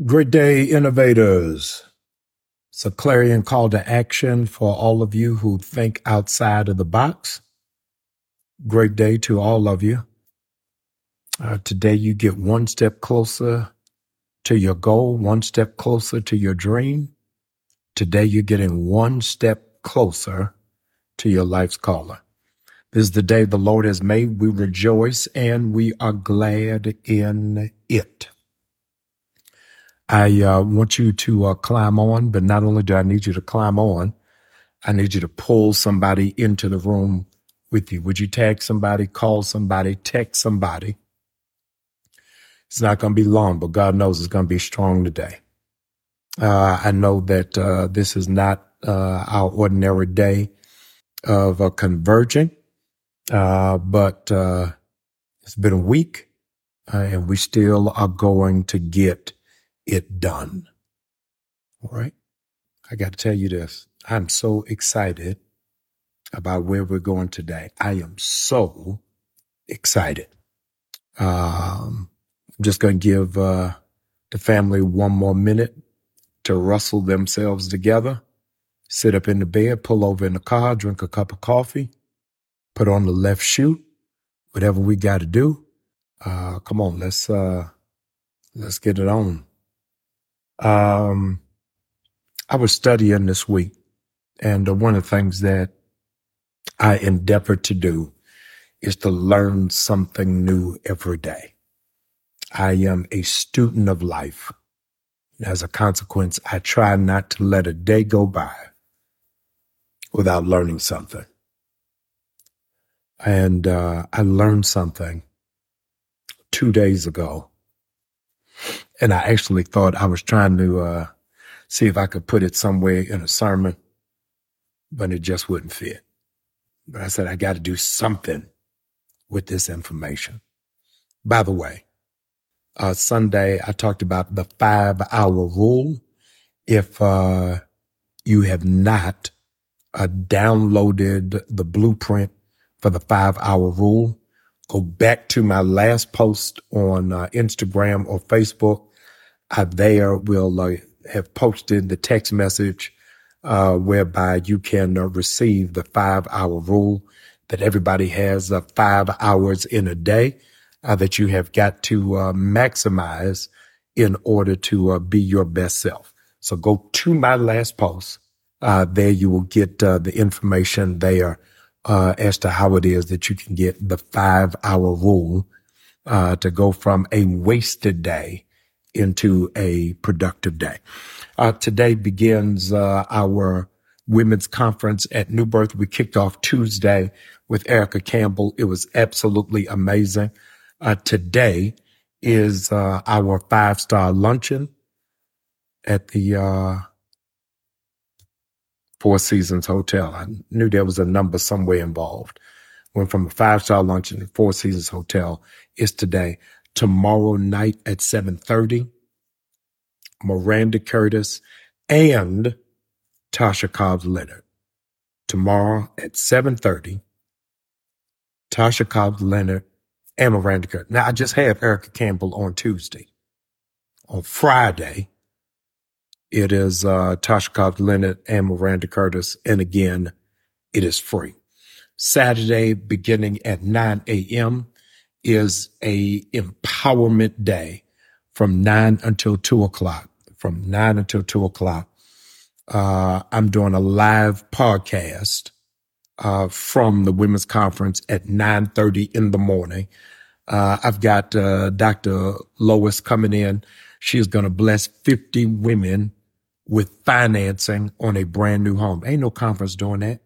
Great day, innovators. It's a clarion call to action for all of you who think outside of the box. Great day to all of you. Uh, today, you get one step closer to your goal, one step closer to your dream. Today, you're getting one step closer to your life's caller. This is the day the Lord has made. We rejoice and we are glad in it. I uh, want you to uh, climb on, but not only do I need you to climb on, I need you to pull somebody into the room with you. Would you tag somebody, call somebody, text somebody? It's not going to be long, but God knows it's going to be strong today. Uh, I know that uh, this is not uh, our ordinary day of uh, converging, uh, but uh, it's been a week, uh, and we still are going to get it done. All right. I got to tell you this. I'm so excited about where we're going today. I am so excited. Um, I'm just going to give uh, the family one more minute to rustle themselves together, sit up in the bed, pull over in the car, drink a cup of coffee, put on the left shoe, whatever we got to do. Uh, come on, let's uh, let's get it on. Um, I was studying this week, and uh, one of the things that I endeavor to do is to learn something new every day. I am a student of life. As a consequence, I try not to let a day go by without learning something. And uh, I learned something two days ago, and I actually thought I was trying to uh, see if I could put it somewhere in a sermon, but it just wouldn't fit. But I said, I got to do something with this information. By the way, uh, Sunday, I talked about the five hour rule. If uh, you have not uh, downloaded the blueprint for the five hour rule, go back to my last post on uh, Instagram or Facebook. I there will uh, have posted the text message uh, whereby you can uh, receive the five hour rule that everybody has uh, five hours in a day uh, that you have got to maximize in order to be your best self. So go to my last post. There you will get the information there uh, as to how it is that you can get the five hour rule uh, to go from a wasted day into a productive day. Uh, today begins uh, our women's conference at New Birth. We kicked off Tuesday with Erica Campbell. It was absolutely amazing. Uh, today is uh, our five star luncheon at the uh, Four Seasons Hotel. I knew there was a number somewhere involved. Went from a five star luncheon to Four Seasons Hotel is today. Tomorrow night at 7:30, Miranda Curtis and Tasha Cobbs Leonard. Tomorrow at 7:30, Tasha Cobbs Leonard and Miranda Curtis. Now I just have Erica Campbell on Tuesday. On Friday, it is uh, Tasha Cobbs Leonard and Miranda Curtis, and again, it is free. Saturday, beginning at 9 a.m., is a empowerment day from 9 until 2 o'clock. From 9 until 2 o'clock, uh, I'm doing a live podcast uh, from the women's conference at 9.30 in the morning. Uh, I've got uh, Dr. Lois coming in. She is going to bless 50 women with financing on a brand new home. Ain't no conference doing that.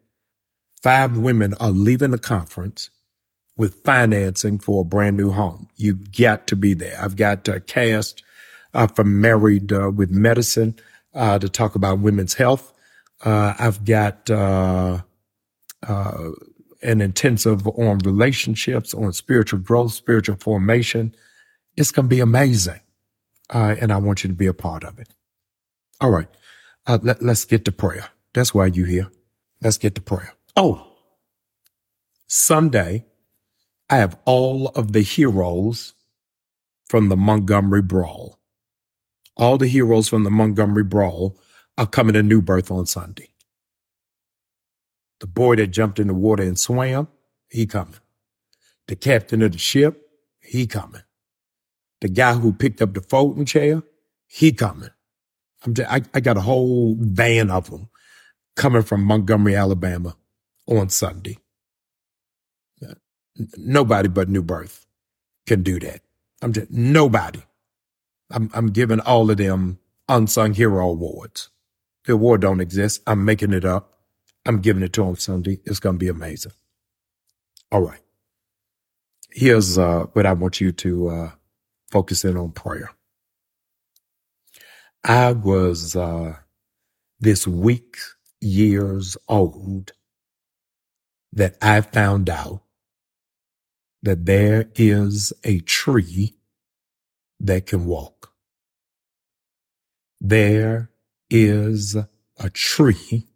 Five women are leaving the conference with financing for a brand new home. You've got to be there. I've got a cast uh, from Married uh, with Medicine uh, to talk about women's health. Uh, I've got uh, uh, an intensive on relationships, on spiritual growth, spiritual formation. It's going to be amazing. and I want you to be a part of it. All right. Uh, let, let's get to prayer. That's why you're here. Let's get to prayer. Oh, Sunday, I have all of the heroes from the Montgomery Brawl. All the heroes from the Montgomery Brawl are coming to New Birth on Sunday. The boy that jumped in the water and swam, he coming. The captain of the ship, he coming. The guy who picked up the folding chair, he coming. I'm just, I, I got a whole van of them coming from Montgomery, Alabama on Sunday. Nobody but New Birth can do that. I'm just nobody. I'm I'm giving all of them unsung hero awards. The award don't exist. I'm making it up. I'm giving it to them Sunday. It's gonna be amazing. All right. Here's uh, what I want you to uh, focus in on prayer. I was uh, this week years old that I found out that there is a tree that can walk. There is a tree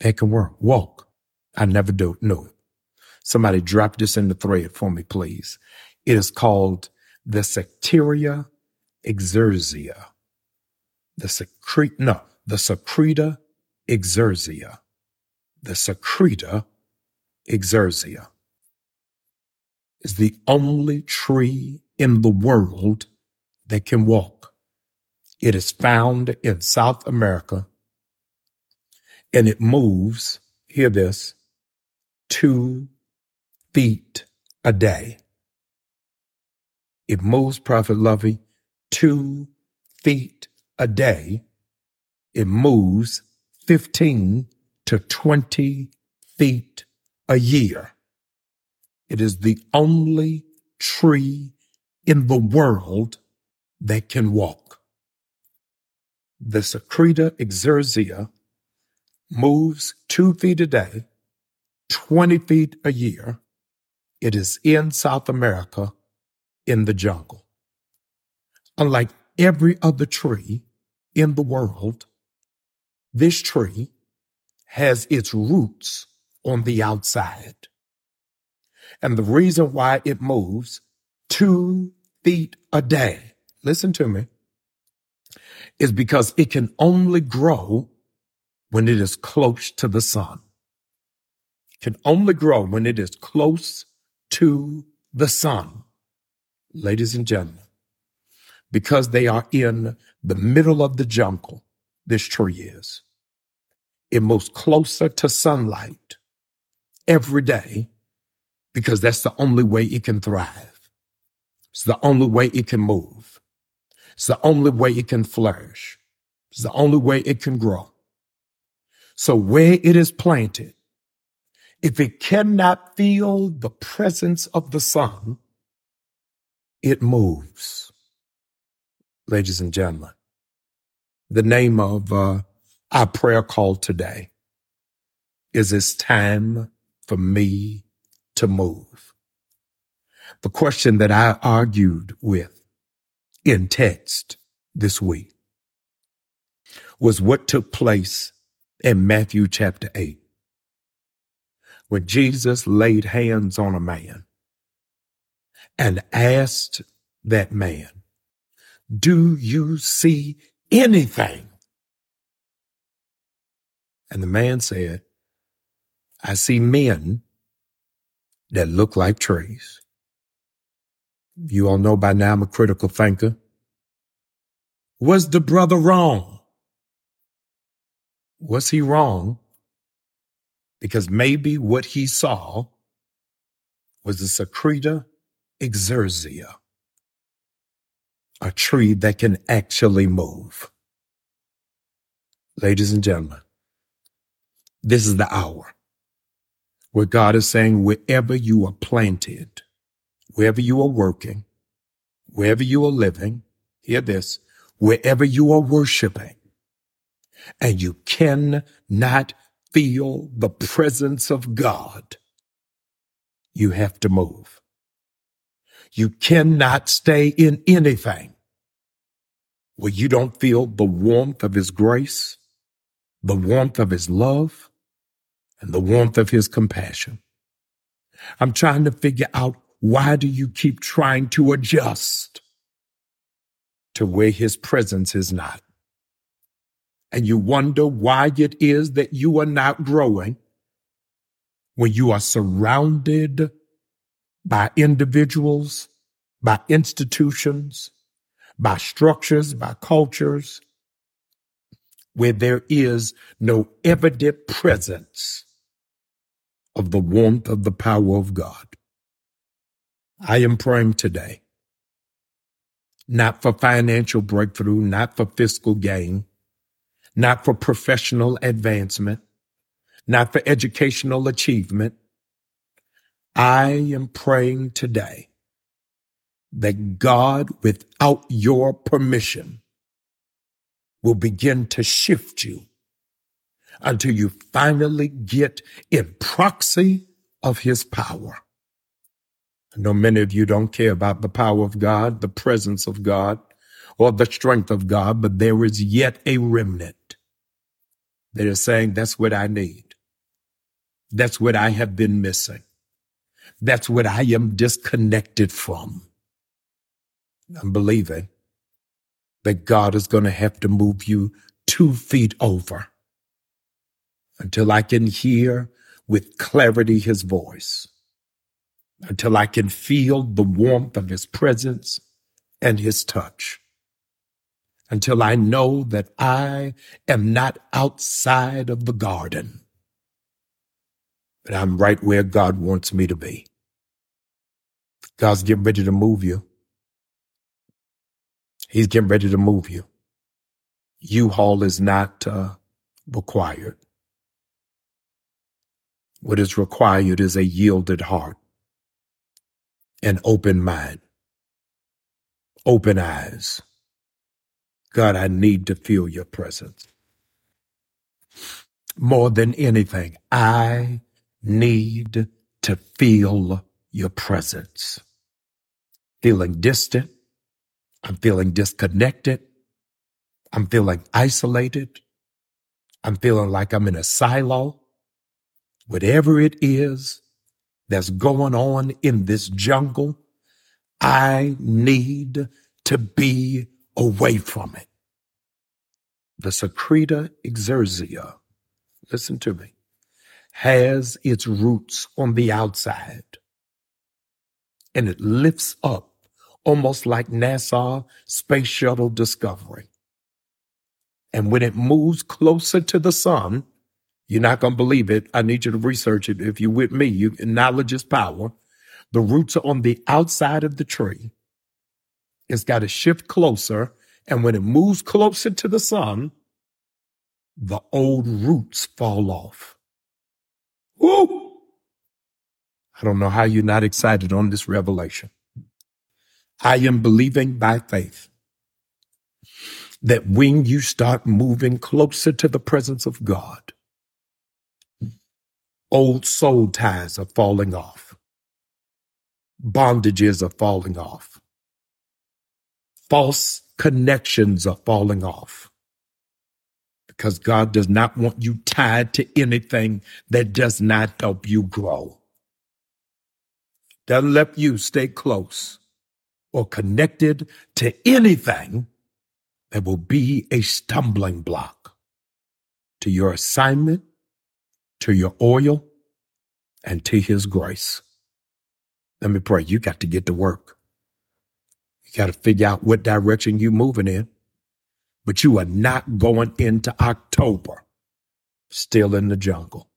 that can work, walk. I never do know it. Somebody drop this in the thread for me, please. It is called the Secteria exercia. The secret, no, the secreta exerzia. The secreta exerzia is the only tree in the world that can walk. It is found in South America and it moves, hear this, two feet a day. It moves, Prophet Lovey, two feet a day. It moves 15 to 20 feet a year. It is the only tree in the world that can walk. The Secreta exerzia moves two feet a day, 20 feet a year. It is in South America in the jungle. Unlike every other tree in the world, this tree has its roots on the outside. And the reason why it moves two feet a day, listen to me, is because it can only grow when it is close to the sun. It can only grow when it is close to the sun. Ladies and gentlemen, because they are in the middle of the jungle, this tree is. It moves closer to sunlight every day because that's the only way it can thrive. It's the only way it can move. It's the only way it can flourish. It's the only way it can grow. So where it is planted, if it cannot feel the presence of the sun, it moves. Ladies and gentlemen, the name of uh, our prayer call today is It's Time for Me to move. The question that I argued with in text this week was what took place in Matthew chapter 8 when Jesus laid hands on a man and asked that man, Do you see anything? And the man said, I see men that look like trees. You all know by now I'm a critical thinker. Was the brother wrong? Was he wrong? Because maybe what he saw was the Secreta exercia, a tree that can actually move. Ladies and gentlemen, this is the hour where God is saying, wherever you are planted, wherever you are working, wherever you are living, hear this, wherever you are worshiping, and you cannot feel the presence of God, you have to move. You cannot stay in anything where you don't feel the warmth of His grace, the warmth of His love, and the warmth of his compassion. I'm trying to figure out why do you keep trying to adjust to where his presence is not. And you wonder why it is that you are not growing when you are surrounded by individuals, by institutions, by structures, by cultures, where there is no evident presence of the warmth of the power of God. I am praying today, not for financial breakthrough, not for fiscal gain, not for professional advancement, not for educational achievement. I am praying today that God, without your permission, will begin to shift you until you finally get in proxy of his power. I know many of you don't care about the power of God, the presence of God, or the strength of God, but there is yet a remnant that is saying, that's what I need. That's what I have been missing. That's what I am disconnected from. I'm believing that God is going to have to move you two feet over until I can hear with clarity his voice, until I can feel the warmth of his presence and his touch, until I know that I am not outside of the garden, but I'm right where God wants me to be. God's getting ready to move you. He's getting ready to move you. U-Haul is not uh, required. What is required is a yielded heart, an open mind, open eyes. God, I need to feel your presence. More than anything, I need to feel your presence. Feeling distant, I'm feeling disconnected. I'm feeling isolated. I'm feeling like I'm in a silo. Whatever it is that's going on in this jungle, I need to be away from it. The Secreta exercia, listen to me, has its roots on the outside and it lifts up almost like NASA Space Shuttle Discovery. And when it moves closer to the sun, you're not going to believe it. I need you to research it. If you're with me, you, knowledge is power. The roots are on the outside of the tree. It's got to shift closer. And when it moves closer to the sun, the old roots fall off. I don't know how you're not excited on this revelation. I am believing by faith that when you start moving closer to the presence of God, old soul ties are falling off, bondages are falling off, false connections are falling off. Because God does not want you tied to anything that does not help you grow. Doesn't let you stay close or connected to anything that will be a stumbling block to your assignment, to your oil, and to his grace. Let me pray. You got to get to work. You got to figure out what direction you're moving in. But you are not going into October still in the jungle.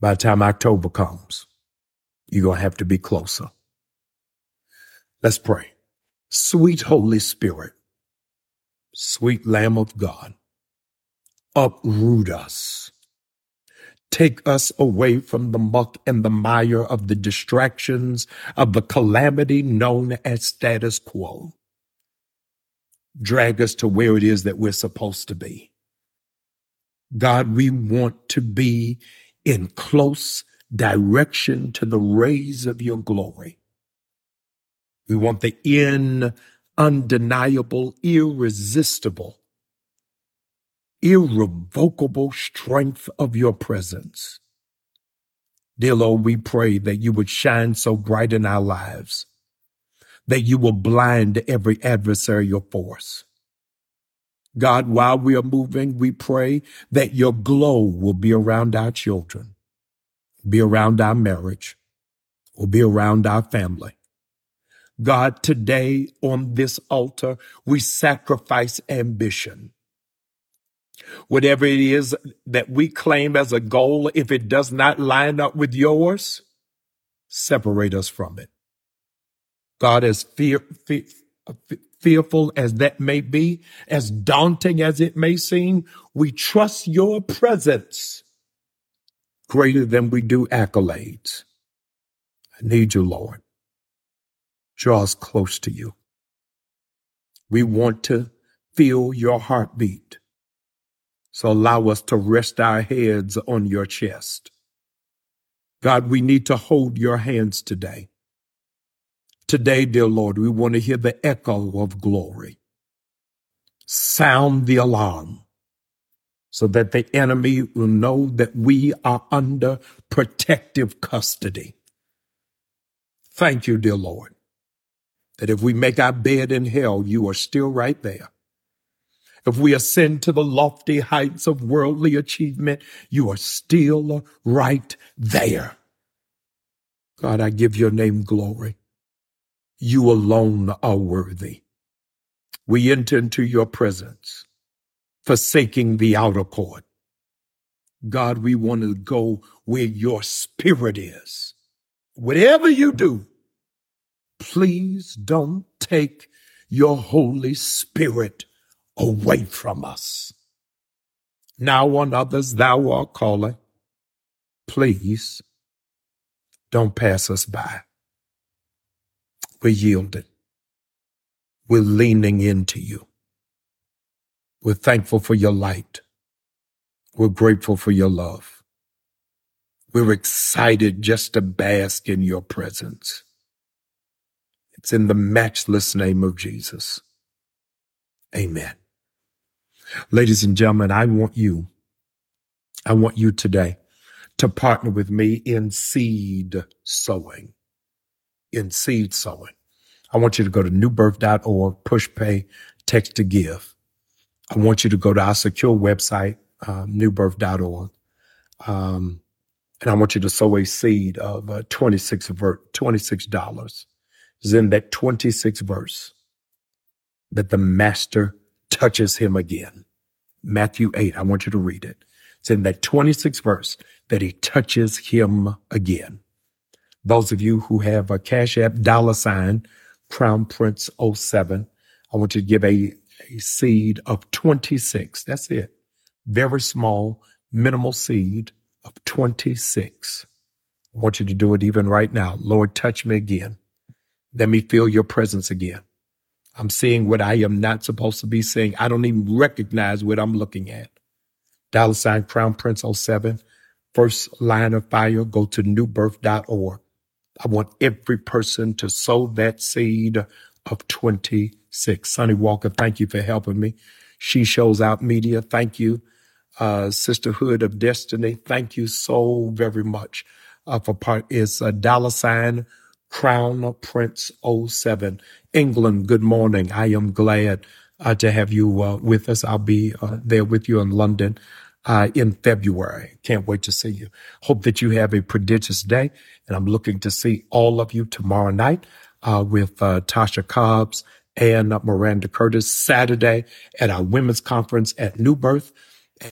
By the time October comes, you're going to have to be closer. Let's pray. Sweet Holy Spirit, sweet Lamb of God, uproot us. Take us away from the muck and the mire of the distractions of the calamity known as status quo. Drag us to where it is that we're supposed to be. God, we want to be in close direction to the rays of your glory. We want the in undeniable, irresistible, irrevocable strength of your presence. Dear Lord, we pray that you would shine so bright in our lives that you will blind every adversarial force. God, while we are moving, we pray that your glow will be around our children, be around our marriage, or be around our family. God, today on this altar, we sacrifice ambition. Whatever it is that we claim as a goal, if it does not line up with yours, separate us from it. God, as fear, fear, fearful as that may be, as daunting as it may seem, we trust your presence greater than we do accolades. I need you, Lord. Draw us close to you. We want to feel your heartbeat. So allow us to rest our heads on your chest. God, we need to hold your hands today. Today, dear Lord, we want to hear the echo of glory. Sound the alarm so that the enemy will know that we are under protective custody. Thank you, dear Lord, that if we make our bed in hell, you are still right there. If we ascend to the lofty heights of worldly achievement, you are still right there. God, I give your name glory. You alone are worthy. We enter into your presence, forsaking the outer court. God, we want to go where your spirit is. Whatever you do, please don't take your Holy Spirit away from us. Now on others thou art calling. Please don't pass us by. We're yielding. We're leaning into you. We're thankful for your light. We're grateful for your love. We're excited just to bask in your presence. It's in the matchless name of Jesus. Amen. Ladies and gentlemen, I want you, I want you today to partner with me in seed sowing. In seed sowing. I want you to go to newbirth.org, push pay, text to give. I want you to go to our secure website, uh, newbirth.org. Um, and I want you to sow a seed of uh, 26 ver- $26. It's in that 26th verse that the master touches him again. Matthew 8, I want you to read it. It's in that 26th verse that he touches him again. Those of you who have a Cash App dollar sign, Crown Prince 07, I want you to give a, a seed of 26. That's it. Very small, minimal seed of 26. I want you to do it even right now. Lord, touch me again. Let me feel your presence again. I'm seeing what I am not supposed to be seeing. I don't even recognize what I'm looking at. Dollar sign Crown Prince 07. First line of fire, go to newbirth.org. I want every person to sow that seed of 26. Sonny Walker, thank you for helping me. She Shows Out Media, thank you uh, Sisterhood of Destiny. Thank you so very much uh, for part. It's a dollar sign Crown Prince 07. England, good morning. I am glad uh, to have you uh, with us. I'll be uh, there with you in London uh, in February. Can't wait to see you. Hope that you have a prodigious day. And I'm looking to see all of you tomorrow night uh, with uh, Tasha Cobbs and Miranda Curtis Saturday at our women's conference at New Birth.